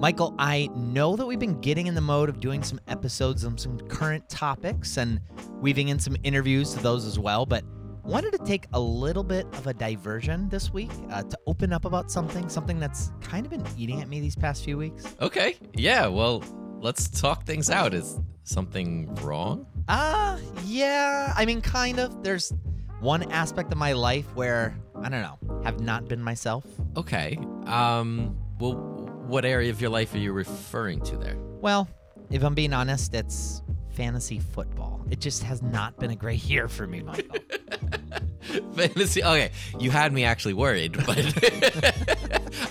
Michael, I know that we've been getting in the mode of doing some episodes on some current topics and weaving in some interviews to those as well, but wanted to take a little bit of a diversion this week uh, to open up about something, something that's kind of been eating at me these past few weeks. Okay. Yeah. Well, let's talk things out. Is something wrong? Uh, yeah. I mean, kind of. There's one aspect of my life where, I don't know, have not been myself. Okay. Um. Well, what area of your life are you referring to there? Well, if I'm being honest, it's fantasy football. It just has not been a great year for me, Michael. Fantasy. Okay, you had me actually worried, but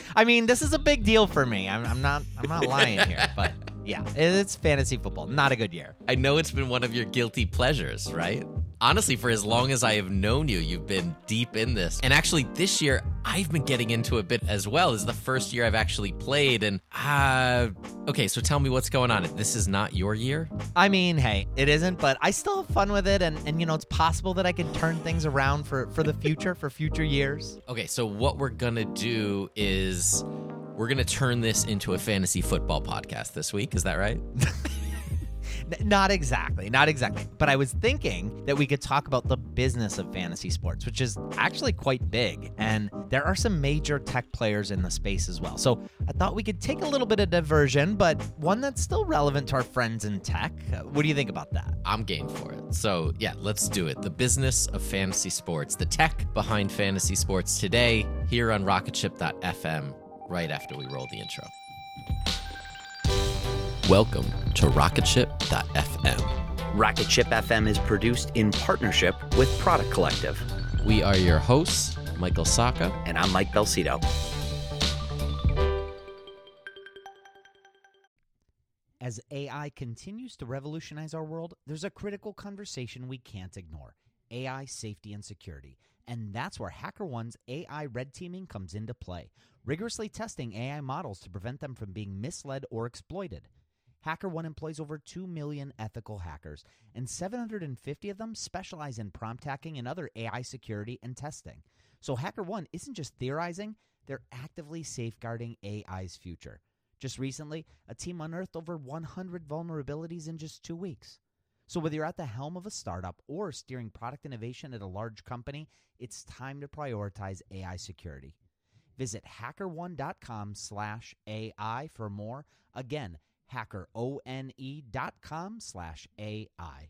I mean, this is a big deal for me. I'm, I'm not. I'm not lying here, but yeah, it's fantasy football. Not a good year. I know it's been one of your guilty pleasures, right? Honestly, for as long as I have known you, you've been deep in this. And actually, this year, I've been getting into a bit as well. This is the first year I've actually played. And, uh, okay, so tell me what's going on. This is not your year? I mean, hey, it isn't, but I still have fun with it, and and you know, it's possible that I can turn things around for for the future, for future years. Okay, so what we're gonna do is we're gonna turn this into a fantasy football podcast this week. Is that right? Not exactly, not exactly. But I was thinking that we could talk about the business of fantasy sports, which is actually quite big. And there are some major tech players in the space as well. So I thought we could take a little bit of diversion, but one that's still relevant to our friends in tech. Uh, What do you think about that? I'm game for it. So, yeah, let's do it. The business of fantasy sports, the tech behind fantasy sports today here on rocketship.fm right after we roll the intro. Welcome to rocketship.fm. Rocket Ship FM is produced in partnership with Product Collective. We are your hosts, Michael Sacca. And I'm Mike Belsito. As AI continues to revolutionize our world, there's a critical conversation we can't ignore AI safety and security. And that's where HackerOne's AI red teaming comes into play, rigorously testing AI models to prevent them from being misled or exploited. HackerOne employs over 2 million ethical hackers, and 750 of them specialize in prompt hacking and other AI security and testing. So HackerOne isn't just theorizing, they're actively safeguarding AI's future. Just recently, a team unearthed over 100 vulnerabilities in just two weeks. So whether you're at the helm of a startup or steering product innovation at a large company, it's time to prioritize AI security. Visit hackerone.com slash AI for more. Again, hackerone.com slash AI.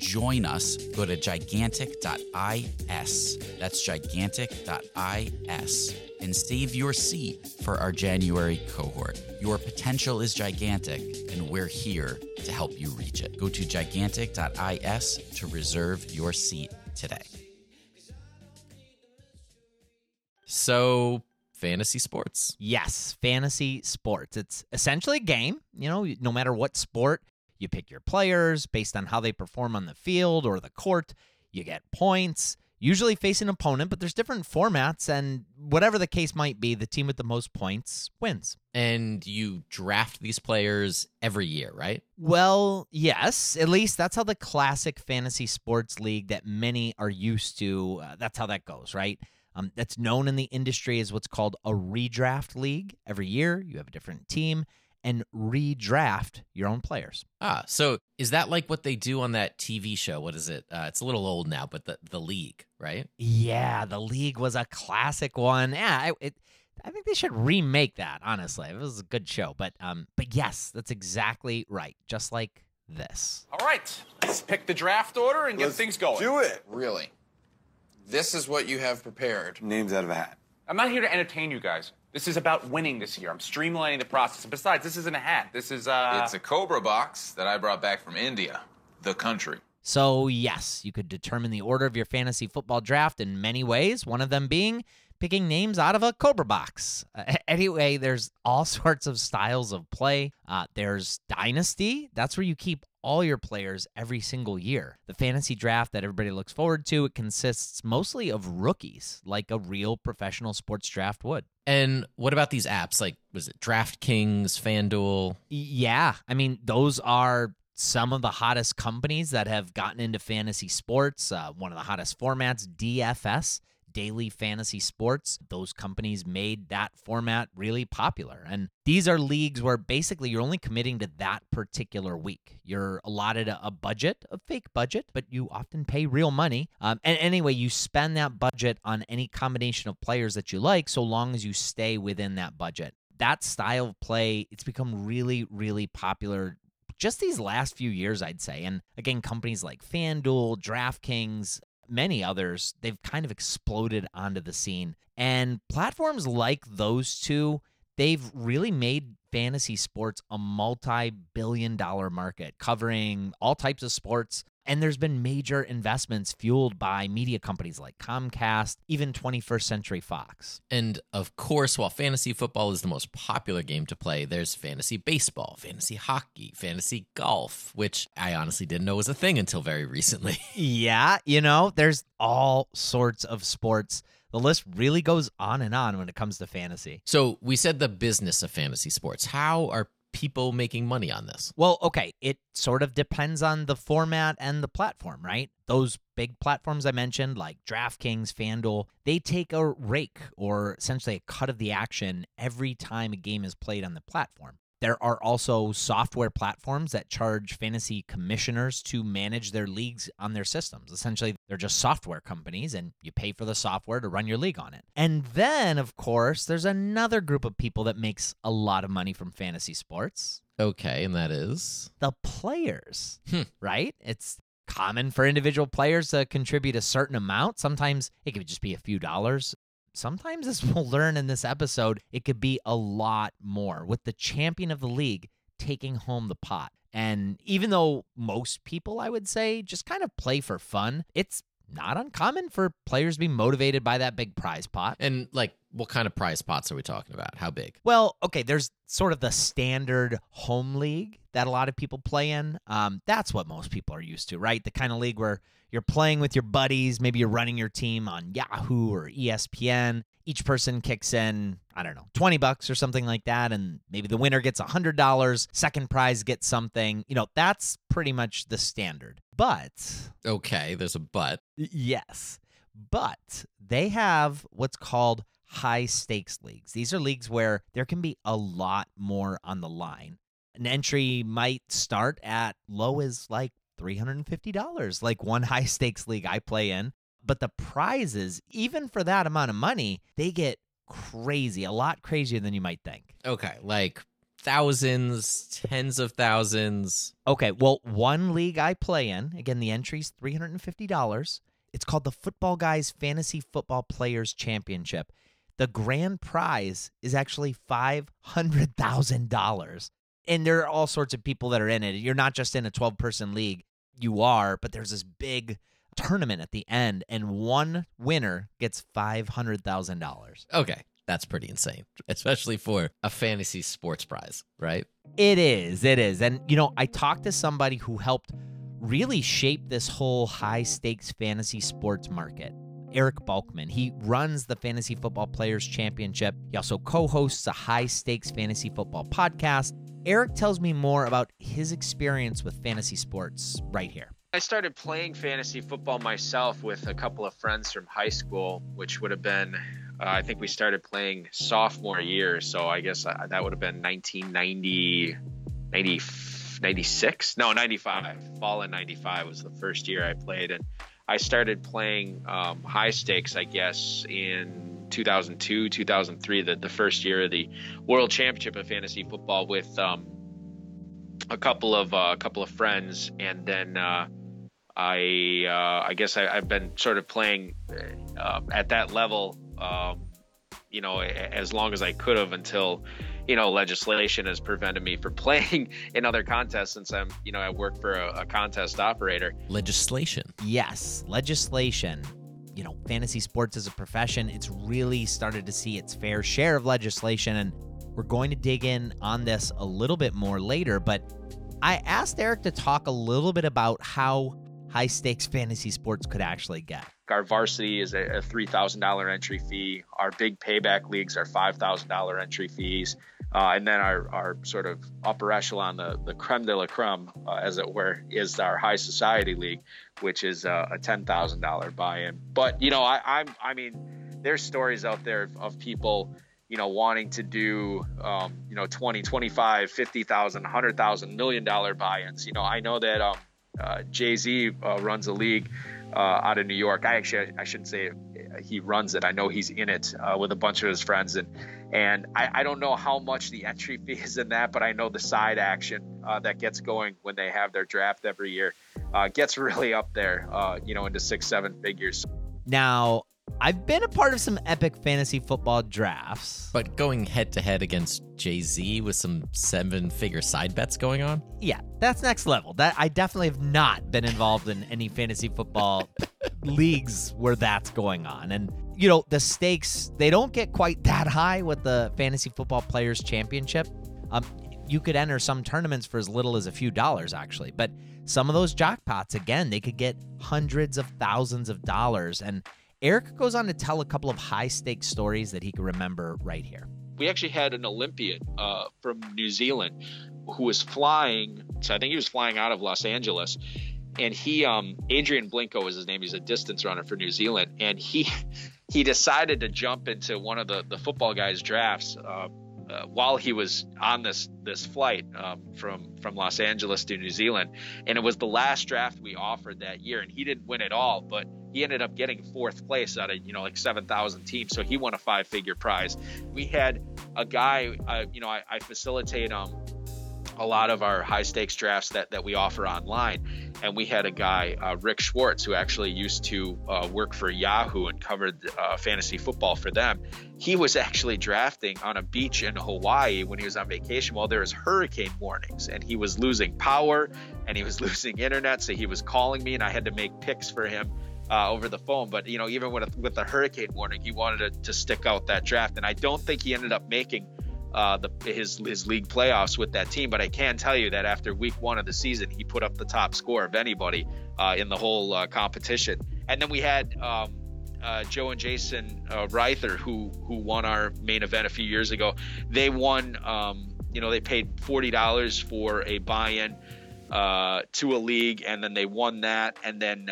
join us. Go to gigantic.is. That's gigantic.is and save your seat for our January cohort. Your potential is gigantic, and we're here to help you reach it. Go to gigantic.is to reserve your seat today. So, fantasy sports. Yes, fantasy sports. It's essentially a game. You know, no matter what sport, you pick your players based on how they perform on the field or the court. You get points, usually face an opponent, but there's different formats, and whatever the case might be, the team with the most points wins. And you draft these players every year, right? Well, yes. At least that's how the classic fantasy sports league that many are used to. Uh, that's how that goes, right? Um, that's known in the industry as what's called a redraft league. Every year, you have a different team and redraft your own players. Ah, so is that like what they do on that TV show? What is it? Uh, it's a little old now, but the the league, right? Yeah, the league was a classic one. Yeah, it, I think they should remake that. Honestly, it was a good show. But um, but yes, that's exactly right. Just like this. All right, let's pick the draft order and get Let's things going. Do it. Really? This is what you have prepared. Names out of a hat. I'm not here to entertain you guys. This is about winning this year. I'm streamlining the process. And besides, this isn't a hat. This is uh. it's a Cobra box that I brought back from India, the country. So, yes, you could determine the order of your fantasy football draft in many ways, one of them being picking names out of a Cobra box. Uh, anyway, there's all sorts of styles of play. Uh, there's Dynasty, that's where you keep all your players every single year. The fantasy draft that everybody looks forward to, it consists mostly of rookies, like a real professional sports draft would. And what about these apps? Like, was it DraftKings, FanDuel? Yeah, I mean, those are some of the hottest companies that have gotten into fantasy sports. Uh, one of the hottest formats, DFS, Daily Fantasy Sports. Those companies made that format really popular. And these are leagues where basically you're only committing to that particular week. You're allotted a, budget, a fake budget, but you often pay real money. Um, and anyway, you spend that budget on any combination of players that you like so long as you stay within that budget. That style of play, it's become really, really popular just these last few years, I'd say. And again, companies like FanDuel, DraftKings, many others, they've kind of exploded onto the scene. And platforms like those two, they've really made fantasy sports a multi billion dollar market covering all types of sports. And there's been major investments fueled by media companies like Comcast, even 21st Century Fox. And of course, while fantasy football is the most popular game to play, there's fantasy baseball, fantasy hockey, fantasy golf, which I honestly didn't know was a thing until very recently. Yeah, you know, there's all sorts of sports. The list really goes on and on when it comes to fantasy. so, we said the business of fantasy sports. How are people making money on this? Well, okay, it sort of depends on the format and the platform, right? Those big platforms I mentioned, like DraftKings, FanDuel, they take a rake or essentially a cut of the action every time a game is played on the platform. There are also software platforms that charge fantasy commissioners to manage their leagues on their systems. Essentially, they're just software companies and you pay for the software to run your league on it. And then, of course, there's another group of people that makes a lot of money from fantasy sports Okay, and that is the players, Hmm. right? It's common for individual players to contribute a certain amount. Sometimes it could just be a few dollars. Sometimes, as we'll learn in this episode, it could be a lot more, with the champion of the league taking home the pot. And even though most people, I would say, just kind of play for fun, it's not uncommon for players to be motivated by that big prize pot. and like what kind of prize pots are we talking about? How big? Well, okay, there's sort of the standard home league that a lot of people play in. Um, that's what most people are used to, right? The kind of league where you're playing with your buddies. Maybe you're running your team on Yahoo or ESPN. Each person kicks in, I don't know, 20 bucks or something like that. And maybe the winner gets $100. Second prize gets something. You know, that's pretty much the standard. But Okay, there's a but. Yes. But they have what's called high stakes leagues. These are leagues where there can be a lot more on the line. An entry might start at low as like $350, like one high stakes league I play in. But the prizes, even for that amount of money, they get crazy, a lot crazier than you might think. Okay, like thousands, tens of thousands. Okay, well, one league I play in, again, the entry's $350. It's called the Football Guys Fantasy Football Players Championship. The grand prize is actually $500,000. And there are all sorts of people that are in it. You're not just in a 12 person league, you are, but there's this big tournament at the end, and one winner gets $500,000. Okay, that's pretty insane, especially for a fantasy sports prize, right? It is. It is. And, you know, I talked to somebody who helped really shape this whole high stakes fantasy sports market. Eric Balkman. He runs the Fantasy Football Players Championship. He also co hosts a high stakes fantasy football podcast. Eric tells me more about his experience with fantasy sports right here. I started playing fantasy football myself with a couple of friends from high school, which would have been, uh, I think we started playing sophomore year. So I guess uh, that would have been 1990, 90, 96? No, 95. Fall in 95 was the first year I played. And I started playing um, high stakes, I guess, in 2002, 2003, the, the first year of the World Championship of Fantasy Football with um, a couple of uh, a couple of friends, and then uh, I uh, I guess I, have been sort of playing uh, at that level, um, you know, as long as I could have until you know, legislation has prevented me from playing in other contests since I'm, you know, I work for a, a contest operator. Legislation. Yes, legislation. You know, fantasy sports as a profession, it's really started to see its fair share of legislation. And we're going to dig in on this a little bit more later. But I asked Eric to talk a little bit about how high stakes fantasy sports could actually get. Our varsity is a, a $3,000 entry fee. Our big payback leagues are $5,000 entry fees. Uh, and then our, our sort of upper echelon, the, the creme de la creme, uh, as it were, is our high society league, which is uh, a $10,000 buy-in. But, you know, I, I'm, I mean, there's stories out there of people, you know, wanting to do, um, you know, 20, 25, 50,000, 100,000, million dollar buy-ins. You know, I know that um, uh, Jay-Z uh, runs a league uh, out of New York. I actually, I shouldn't say he runs it. I know he's in it uh, with a bunch of his friends, and and I, I, don't know how much the entry fee is in that, but I know the side action uh, that gets going when they have their draft every year uh, gets really up there, you know, into six, seven figures. Now, I've been a part of some epic fantasy football drafts. But going head to head against Jay Z with some seven figure side bets going on? Yeah, that's next level. That I definitely have not been involved in any fantasy football leagues where that's going on. And you know, the stakes they don't get quite that high with the fantasy football players championship. Um, you could enter some tournaments for as little as a few dollars actually, but some of those jackpots again, they could get hundreds of thousands of dollars and Eric goes on to tell a couple of high stakes stories that he can remember right here. We actually had an Olympian uh, from New Zealand who was flying. So I think he was flying out of Los Angeles, and he, um, Adrian Blincoe is his name. He's a distance runner for New Zealand, and he he decided to jump into one of the the football guys' drafts. Uh, uh, while he was on this this flight um, from from Los Angeles to New Zealand, and it was the last draft we offered that year, and he didn't win it all, but he ended up getting fourth place out of you know like 7,000 teams, so he won a five figure prize. We had a guy, uh, you know, I, I facilitate um a lot of our high stakes drafts that, that we offer online. And we had a guy, uh, Rick Schwartz, who actually used to uh, work for Yahoo and covered uh, fantasy football for them. He was actually drafting on a beach in Hawaii when he was on vacation while there was hurricane warnings. And he was losing power and he was losing internet. So he was calling me and I had to make picks for him. Uh, over the phone. But you know, even with with the hurricane warning, he wanted to, to stick out that draft, and I don't think he ended up making uh, the, his his league playoffs with that team. But I can tell you that after week one of the season, he put up the top score of anybody uh, in the whole uh, competition. And then we had um, uh, Joe and Jason uh, Reither, who who won our main event a few years ago. They won. Um, you know, they paid forty dollars for a buy-in to a league, and then they won that, and then.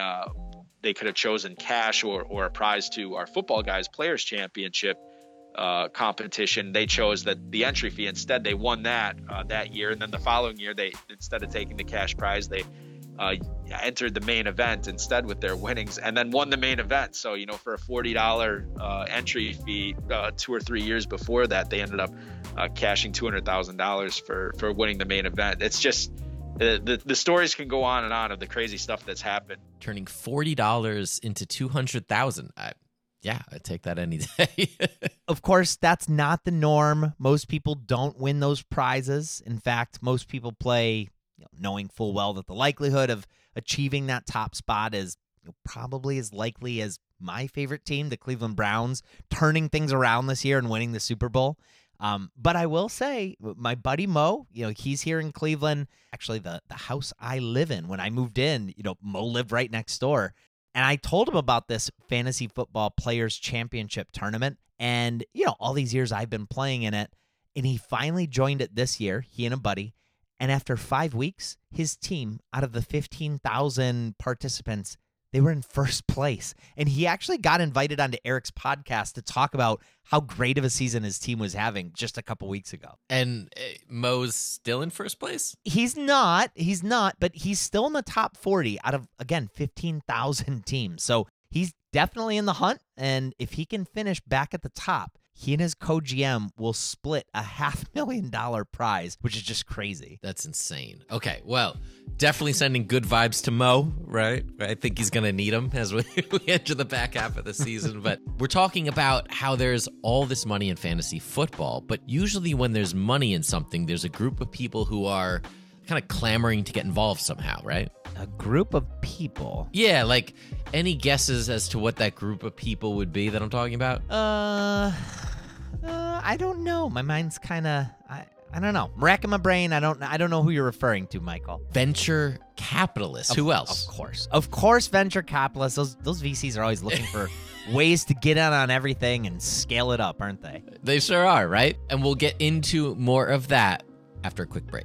They could have chosen cash or, or a prize to our football guys players championship uh, competition, they chose that the entry fee. Instead, they won that uh, that year, and then the following year, they instead of taking the cash prize, they uh, entered the main event instead with their winnings, and then won the main event. So you know, for a forty dollar uh, entry fee, uh, two or three years before that, they ended up uh, cashing two hundred thousand dollars for for winning the main event. It's just the, the, the stories can go on and on of the crazy stuff that's happened. Turning forty dollars into two hundred thousand. Yeah, I take that any day. of course, that's not the norm. Most people don't win those prizes. In fact, most people play you know, knowing full well that the likelihood of achieving that top spot is probably as likely as my favorite team, the Cleveland Browns, turning things around this year and winning the Super Bowl. Um, but I will say, my buddy Mo, you know, he's here in Cleveland. Actually, the the house I live in, when I moved in, you know, Mo lived right next door. And I told him about this fantasy football players championship tournament. And, you know, all these years I've been playing in it. And he finally joined it this year, he and a buddy. And after five weeks, his team, out of the 15,000 participants, they were in first place. And he actually got invited onto Eric's podcast to talk about how great of a season his team was having just a couple weeks ago. And uh, Mo's still in first place? He's not. He's not, but he's still in the top 40 out of, again, 15,000 teams. So he's definitely in the hunt. And if he can finish back at the top, he and his co-GM will split a half million dollar prize, which is just crazy. That's insane. Okay, well, definitely sending good vibes to Mo, right? I think he's going to need them as we, we enter the back half of the season. but we're talking about how there's all this money in fantasy football, but usually when there's money in something, there's a group of people who are kind of clamoring to get involved somehow, right? A group of people. Yeah, like any guesses as to what that group of people would be that I'm talking about? Uh, uh I don't know. My mind's kind of I I don't know. I'm racking my brain. I don't I don't know who you're referring to, Michael. Venture capitalists. who else? Of course. Of course venture capitalists. Those those VCs are always looking for ways to get in on everything and scale it up, aren't they? They sure are, right? And we'll get into more of that after a quick break.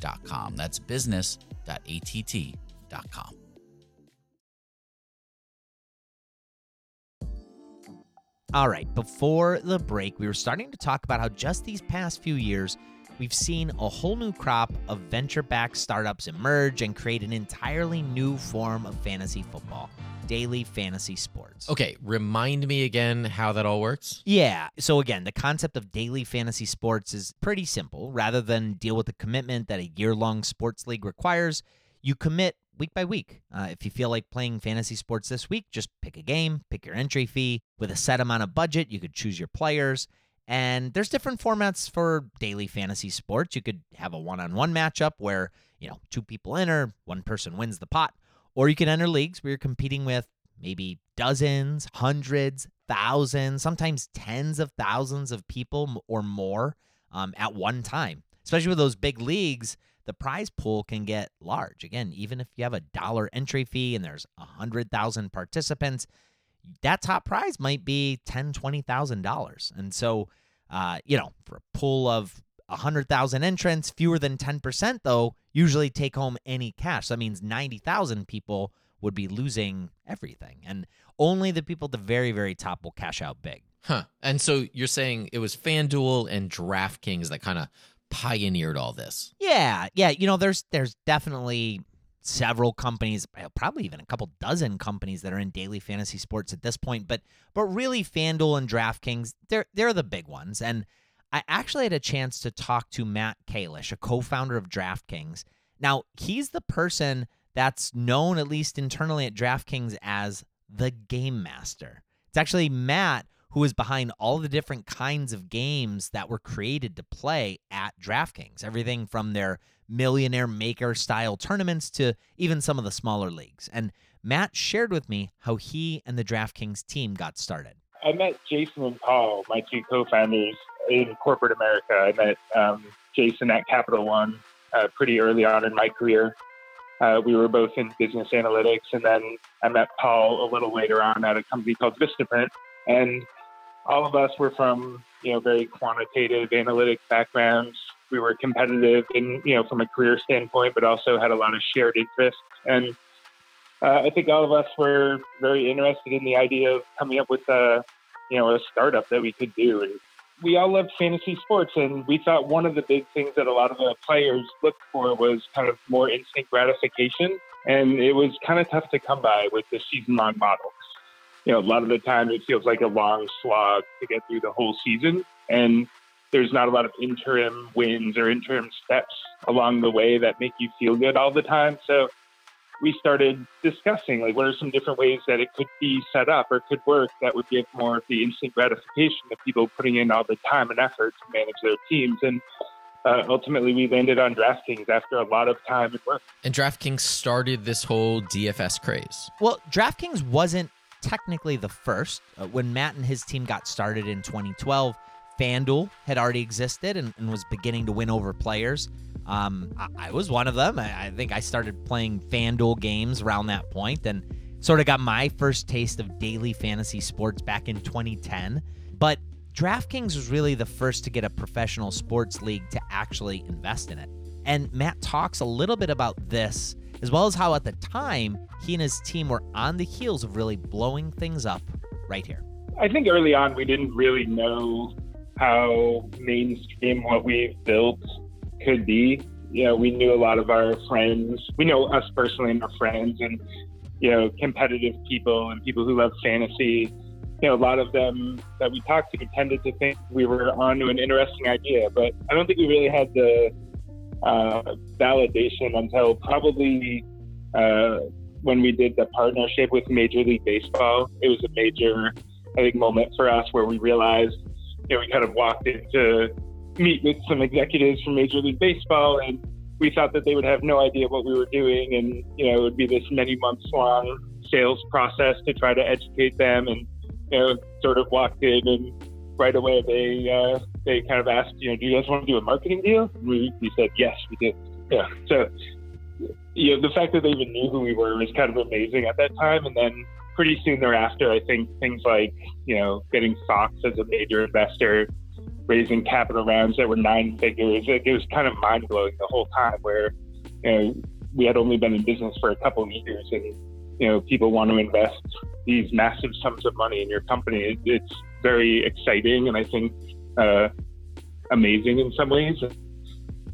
business.att.com. That's business.att.com. All right, before the break, we were starting to talk about how just these past few years, we've seen a whole new crop of venture backed startups emerge and create an entirely new form of fantasy football daily fantasy sports. Okay, remind me again how that all works. Yeah. So, again, the concept of daily fantasy sports is pretty simple. Rather than deal with the commitment that a year long sports league requires, you commit week by week. Uh, if you feel like playing fantasy sports this week, just pick a game, pick your entry fee. With a set amount of budget, you could choose your players. And there's different formats for daily fantasy sports. You could have a one on one matchup where, you know, two people enter, one person wins the pot. Or you can enter leagues where you're competing with maybe dozens, hundreds, thousands, sometimes tens of thousands of people or more um, at one time. Especially with those big leagues, the prize pool can get large. Again, even if you have a dollar entry fee and there's a hundred thousand participants, that top prize might be ten, twenty thousand dollars. And so, uh, you know, for a pool of a hundred thousand entrants, fewer than ten percent though, usually take home any cash. So that means 90,000 people would be losing everything. And only the people at the very, very top will cash out big. Huh. And so you're saying it was FanDuel and DraftKings that kind of pioneered all this. Yeah. Yeah. You know, there's there's definitely several companies, eh, probably even a couple dozen companies that are in daily fantasy sports at this point. But but really FanDuel and DraftKings, they're they're the big ones. And I actually had a chance to talk to Matt Kalish, a co founder of DraftKings. Now, he's the person that's known, at least internally at DraftKings, as the game master. It's actually Matt who is behind all the different kinds of games that were created to play at DraftKings. Everything from their millionaire maker style tournaments to even some of the smaller leagues. And Matt shared with me how he and the DraftKings team got started. I met Jason and Paul, my two co founders, in corporate America. I met um, Jason at Capital One uh, pretty early on in my career. Uh, we were both in business analytics, and then I met Paul a little later on at a company called Vistaprint. And all of us were from you know very quantitative analytic backgrounds. We were competitive in you know from a career standpoint, but also had a lot of shared interests. And uh, I think all of us were very interested in the idea of coming up with a you know a startup that we could do. And we all loved fantasy sports, and we thought one of the big things that a lot of the players looked for was kind of more instant gratification, and it was kind of tough to come by with the season-long models. You know, a lot of the time it feels like a long slog to get through the whole season, and there's not a lot of interim wins or interim steps along the way that make you feel good all the time. So we started discussing like what are some different ways that it could be set up or could work that would give more of the instant gratification of people putting in all the time and effort to manage their teams and uh, ultimately we landed on DraftKings after a lot of time and work. And DraftKings started this whole DFS craze. Well, DraftKings wasn't technically the first. Uh, when Matt and his team got started in 2012, FanDuel had already existed and, and was beginning to win over players. Um, I, I, was one of them. I, I, think I started playing FanDuel games around that point and sort of got my first taste of daily fantasy sports back in 2010. But DraftKings was really the first to get a professional sports league to actually invest in it. And Matt talks a little bit about this, as well as how at the time he and his team were on the heels of really blowing things up right here. I think early on we didn't really know how mainstream what we've built could be. You know, we knew a lot of our friends. We know us personally and our friends, and you know, competitive people and people who love fantasy. You know, a lot of them that we talked to tended to think we were onto an interesting idea, but I don't think we really had the uh, validation until probably uh, when we did the partnership with Major League Baseball. It was a major, I think, moment for us where we realized, you know, we kind of walked in to meet with some executives from Major League Baseball, and we thought that they would have no idea what we were doing, and you know, it would be this many months long sales process to try to educate them, and you know, sort of walked in, and right away they uh, they kind of asked, you know, do you guys want to do a marketing deal? And we, we said yes, we did. Yeah, so you know, the fact that they even knew who we were was kind of amazing at that time, and then pretty soon thereafter, I think things like you know getting Fox as a major investor raising capital rounds that were nine figures. It, it was kind of mind blowing the whole time where, you know, we had only been in business for a couple of years and, you know, people want to invest these massive sums of money in your company. It, it's very exciting and I think uh, amazing in some ways.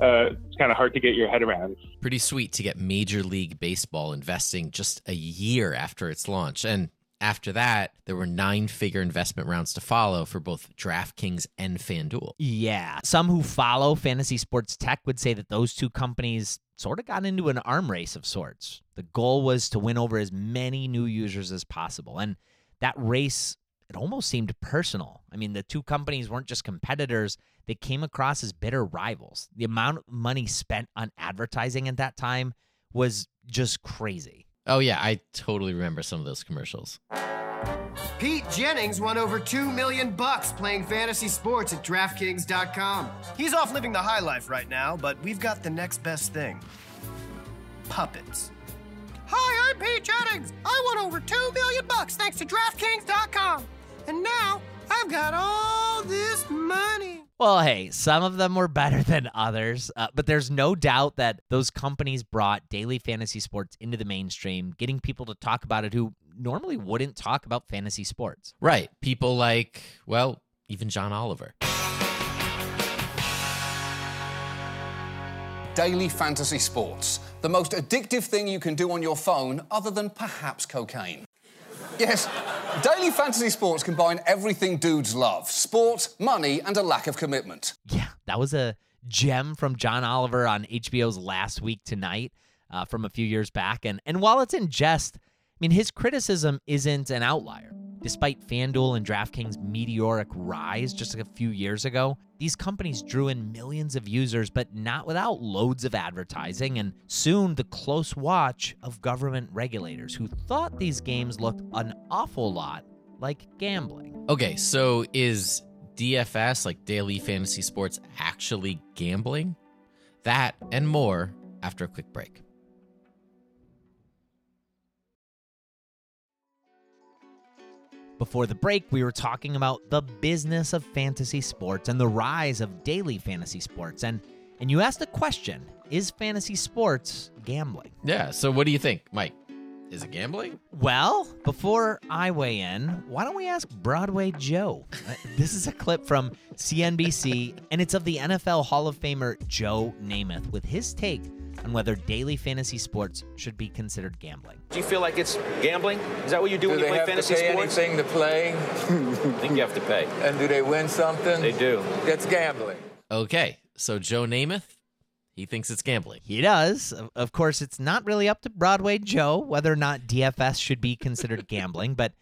Uh, it's kind of hard to get your head around. Pretty sweet to get Major League Baseball investing just a year after its launch. And after that, there were nine figure investment rounds to follow for both DraftKings and FanDuel. Yeah. Some who follow fantasy sports tech would say that those two companies sort of got into an arm race of sorts. The goal was to win over as many new users as possible. And that race, it almost seemed personal. I mean, the two companies weren't just competitors, they came across as bitter rivals. The amount of money spent on advertising at that time was just crazy. Oh yeah, I totally remember some of those commercials. Pete Jennings won over 2 million bucks playing fantasy sports at DraftKings.com. He's off living the high life right now, but we've got the next best thing. Puppets. Hi, I'm Pete Jennings. I won over 2 million bucks thanks to DraftKings.com. And now I've got all this money. Well, hey, some of them were better than others, uh, but there's no doubt that those companies brought daily fantasy sports into the mainstream, getting people to talk about it who normally wouldn't talk about fantasy sports. Right. People like, well, even John Oliver. Daily fantasy sports, the most addictive thing you can do on your phone other than perhaps cocaine. Yes, daily fantasy sports combine everything dudes love sport, money, and a lack of commitment. Yeah, that was a gem from John Oliver on HBO's Last Week Tonight uh, from a few years back. And, and while it's in jest, I mean, his criticism isn't an outlier. Despite FanDuel and DraftKings' meteoric rise just a few years ago, these companies drew in millions of users, but not without loads of advertising and soon the close watch of government regulators who thought these games looked an awful lot like gambling. Okay, so is DFS, like daily fantasy sports, actually gambling? That and more after a quick break. Before the break, we were talking about the business of fantasy sports and the rise of daily fantasy sports. And and you asked a question, is fantasy sports gambling? Yeah, so what do you think, Mike? Is it gambling? Well, before I weigh in, why don't we ask Broadway Joe? Uh, this is a clip from CNBC, and it's of the NFL Hall of Famer Joe Namath with his take on whether daily fantasy sports should be considered gambling. Do you feel like it's gambling? Is that what you do, do when you play fantasy sports? they play have fantasy to pay sports? anything to play? I think you have to pay. And do they win something? They do. That's gambling. Okay, so Joe Namath, he thinks it's gambling. He does. Of- Of course, it's not really up to Broadway Joe whether or not DFS should be considered gambling, but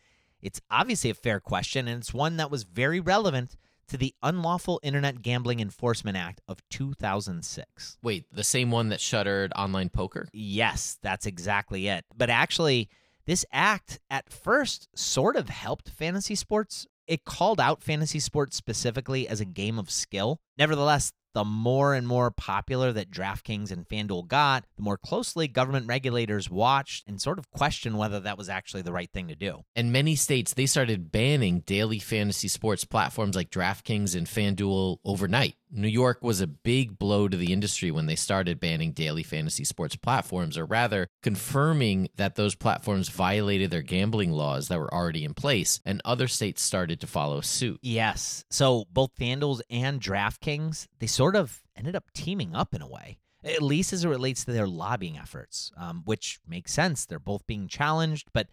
it's obviously a fair question, and it's one that was very relevant to the Unlawful Internet Gambling Enforcement Act of 2006. Wait, the same one that shuttered online poker? Yes, that's exactly it. But actually, this act at first sort of helped fantasy sports. It called out fantasy sports specifically as a game of skill. Nevertheless, the more and more popular that DraftKings and FanDuel got, the more closely government regulators watched and sort of questioned whether that was actually the right thing to do. In many states, they started banning daily fantasy sports platforms like DraftKings and FanDuel overnight. New York was a big blow to the industry when they started banning daily fantasy sports platforms, or rather, confirming that those platforms violated their gambling laws that were already in place, and other states started to follow suit. Yes. So both FanDuel's and DraftKings, they sort of ended up teaming up in a way, at least as it relates to their lobbying efforts, um, which makes sense. They're both being challenged, but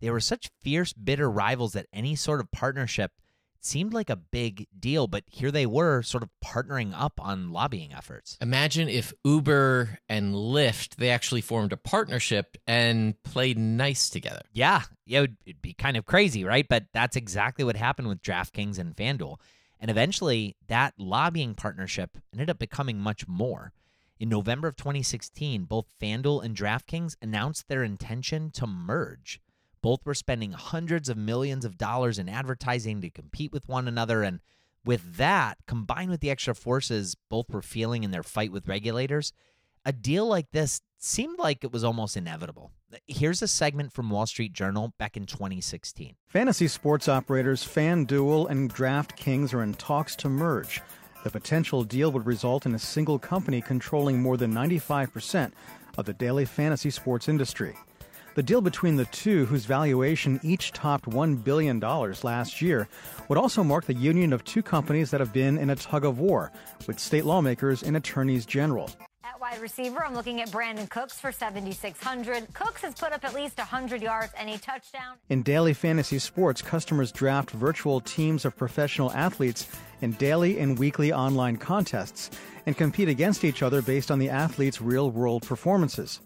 they were such fierce, bitter rivals that any sort of partnership seemed like a big deal. But here they were, sort of partnering up on lobbying efforts. Imagine if Uber and Lyft they actually formed a partnership and played nice together. Yeah, yeah, it'd, it'd be kind of crazy, right? But that's exactly what happened with DraftKings and FanDuel. And eventually, that lobbying partnership ended up becoming much more. In November of 2016, both FanDuel and DraftKings announced their intention to merge. Both were spending hundreds of millions of dollars in advertising to compete with one another. And with that, combined with the extra forces both were feeling in their fight with regulators, a deal like this seemed like it was almost inevitable. Here's a segment from Wall Street Journal back in 2016. Fantasy sports operators FanDuel and DraftKings are in talks to merge. The potential deal would result in a single company controlling more than 95% of the daily fantasy sports industry. The deal between the two, whose valuation each topped $1 billion last year, would also mark the union of two companies that have been in a tug of war with state lawmakers and attorneys general. Wide receiver, I'm looking at Brandin Cooks for 7,600. Cooks has put up at least 100 yards and a touchdown. In daily fantasy sports, customers draft virtual teams of professional athletes in daily and weekly online contests and compete against each other based on the athletes' real world performances.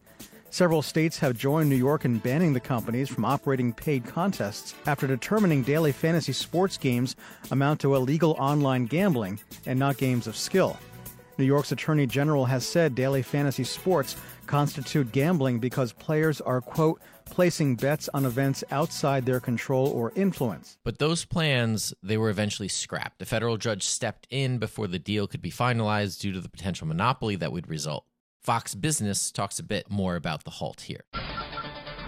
Several states have joined New York in banning the companies from operating paid contests after determining daily fantasy sports games amount to illegal online gambling and not games of skill. New York's Attorney General has said daily fantasy sports constitute gambling because players are, quote, placing bets on events outside their control or influence. But those plans, they were eventually scrapped. A federal judge stepped in before the deal could be finalized due to the potential monopoly that would result. Fox Business talks a bit more about the halt here.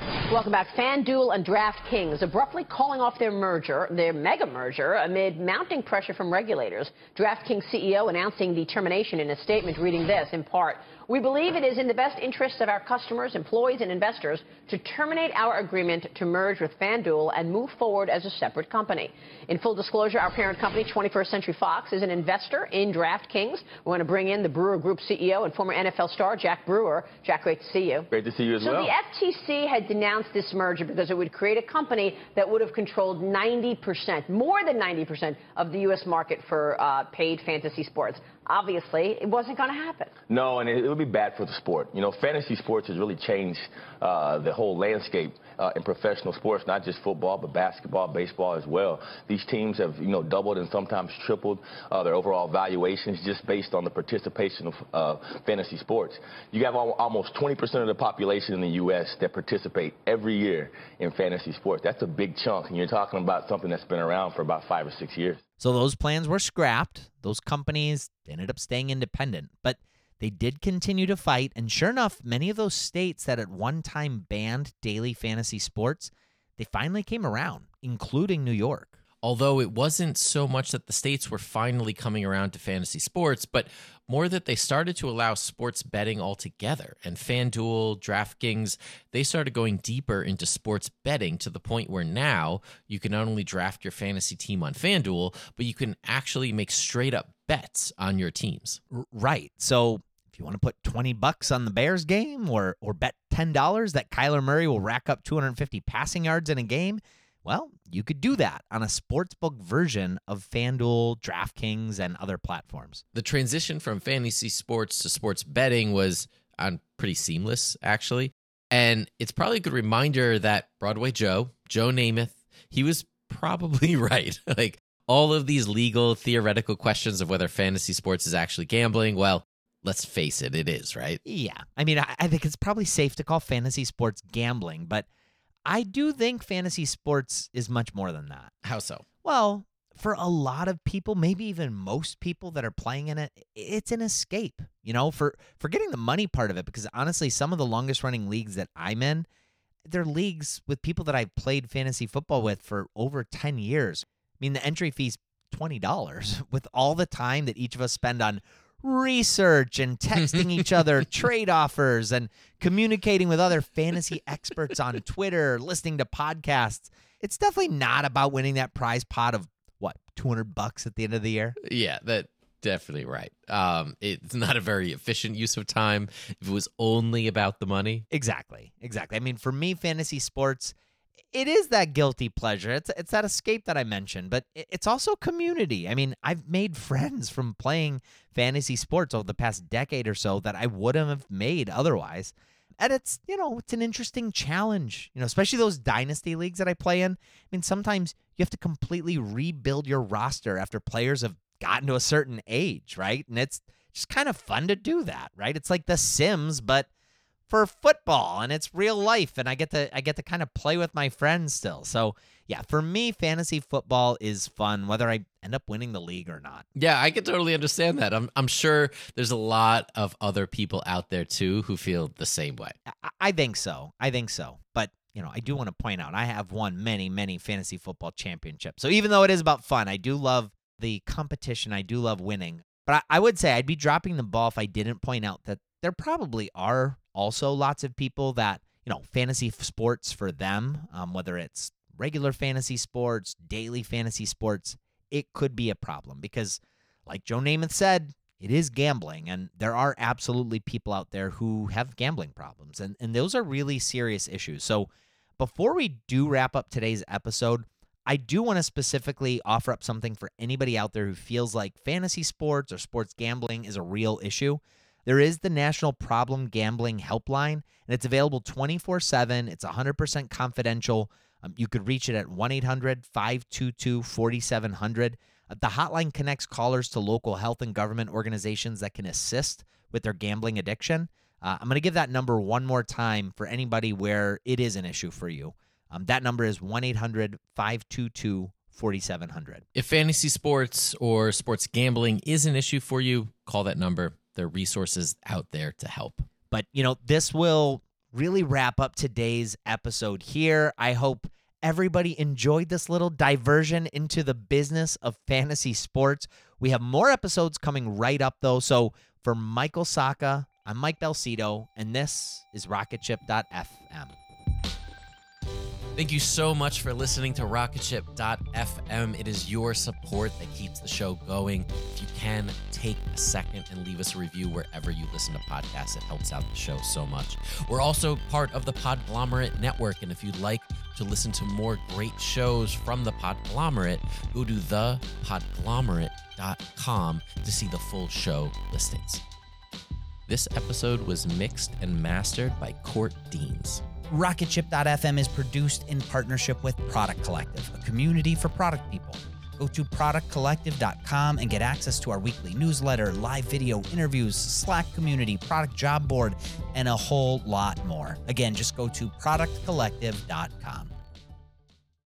Welcome back. FanDuel and DraftKings abruptly calling off their merger, their mega merger, amid mounting pressure from regulators. DraftKings CEO announcing the termination in a statement reading this in part We believe it is in the best interests of our customers, employees, and investors to terminate our agreement to merge with FanDuel and move forward as a separate company. In full disclosure, our parent company, 21st Century Fox, is an investor in DraftKings. We want to bring in the Brewer Group CEO and former NFL star, Jack Brewer. Jack, great to see you. Great to see you as so well. So the FTC had denounced this merger because it would create a company that would have controlled 90%, more than 90% of the U.S. market for uh, paid fantasy sports. Obviously, it wasn't going to happen. No, and it, it would be bad for the sport. You know, fantasy sports has really changed uh, the whole landscape uh, in professional sports, not just football, but basketball, baseball as well. These teams have, you know, doubled and sometimes tripled uh, their overall valuations just based on the participation of uh, fantasy sports. You have al- almost 20% of the population in the U.S. that participate every year in fantasy sports. That's a big chunk, and you're talking about something that's been around for about five or six years. So those plans were scrapped. Those companies ended up staying independent, but they did continue to fight. And sure enough, many of those states that at one time banned daily fantasy sports, they finally came around, including New York. Although it wasn't so much that the states were finally coming around to fantasy sports, but more that they started to allow sports betting altogether. And FanDuel, DraftKings, they started going deeper into sports betting to the point where now you can not only draft your fantasy team on FanDuel, but you can actually make straight up bets on your teams. Right. So if you want to put 20 bucks on the Bears game or or bet $10 that Kyler Murray will rack up 250 passing yards in a game, well, you could do that on a sportsbook version of FanDuel, DraftKings, and other platforms. The transition from fantasy sports to sports betting was on pretty seamless, actually. And it's probably a good reminder that Broadway Joe, Joe Namath, he was probably right. like all of these legal, theoretical questions of whether fantasy sports is actually gambling, well, let's face it, it is, right? Yeah. I mean, I, I think it's probably safe to call fantasy sports gambling, but I do think fantasy sports is much more than that. How so? Well, for a lot of people, maybe even most people that are playing in it, it's an escape, you know, for forgetting the money part of it. Because honestly, some of the longest running leagues that I'm in, they're leagues with people that I've played fantasy football with for over 10 years. I mean, the entry fee's $20 with all the time that each of us spend on research and texting each other trade offers and communicating with other fantasy experts on Twitter, listening to podcasts. It's definitely not about winning that prize pot of what, 200 bucks at the end of the year? Yeah, that definitely right. Um it's not a very efficient use of time if it was only about the money. Exactly. Exactly. I mean, for me fantasy sports it is that guilty pleasure. It's it's that escape that I mentioned, but it's also community. I mean, I've made friends from playing fantasy sports over the past decade or so that I wouldn't have made otherwise. And it's, you know, it's an interesting challenge, you know, especially those dynasty leagues that I play in. I mean, sometimes you have to completely rebuild your roster after players have gotten to a certain age, right? And it's just kind of fun to do that, right? It's like The Sims, but for football and it's real life and I get to I get to kind of play with my friends still. So, yeah, for me fantasy football is fun whether I end up winning the league or not. Yeah, I can totally understand that. I'm I'm sure there's a lot of other people out there too who feel the same way. I, I think so. I think so. But you know, I do want to point out I have won many, many fantasy football championships. So even though it is about fun, I do love the competition. I do love winning. But I, I would say I'd be dropping the ball if I didn't point out that there probably are also lots of people that, you know, fantasy sports for them, um, whether it's regular fantasy sports, daily fantasy sports, it could be a problem because, like Joe Namath said, it is gambling, and there are absolutely people out there who have gambling problems, and, and those are really serious issues. So, before we do wrap up today's episode, I do want to specifically offer up something for anybody out there who feels like fantasy sports or sports gambling is a real issue. There is the National Problem Gambling Helpline, and it's available 24 7. It's 100% confidential. Um, you could reach it at 1 800 522 4700. Uh, the hotline connects callers to local health and government organizations that can assist with their gambling addiction. Uh, I'm going to give that number one more time for anybody where it is an issue for you. Um, that number is 1 800 522 4700. If fantasy sports or sports gambling is an issue for you, call that number there resources out there to help. But, you know, this will really wrap up today's episode here. I hope everybody enjoyed this little diversion into the business of fantasy sports. We have more episodes coming right up, though. So for Michael Sacca, I'm Mike Belsito, and this is RocketShip.fm. Thank you so much for listening to Rocketship.fm. It is your support that keeps the show going. If you can, take a second and leave us a review wherever you listen to podcasts. It helps out the show so much. We're also part of the Podglomerate Network, and if you'd like to listen to more great shows from the Podglomerate, go to thepodglomerate.com to see the full show listings. This episode was mixed and mastered by Court Deans. Rocketship.fm is produced in partnership with Product Collective, a community for product people. Go to productcollective.com and get access to our weekly newsletter, live video interviews, Slack community, product job board, and a whole lot more. Again, just go to productcollective.com.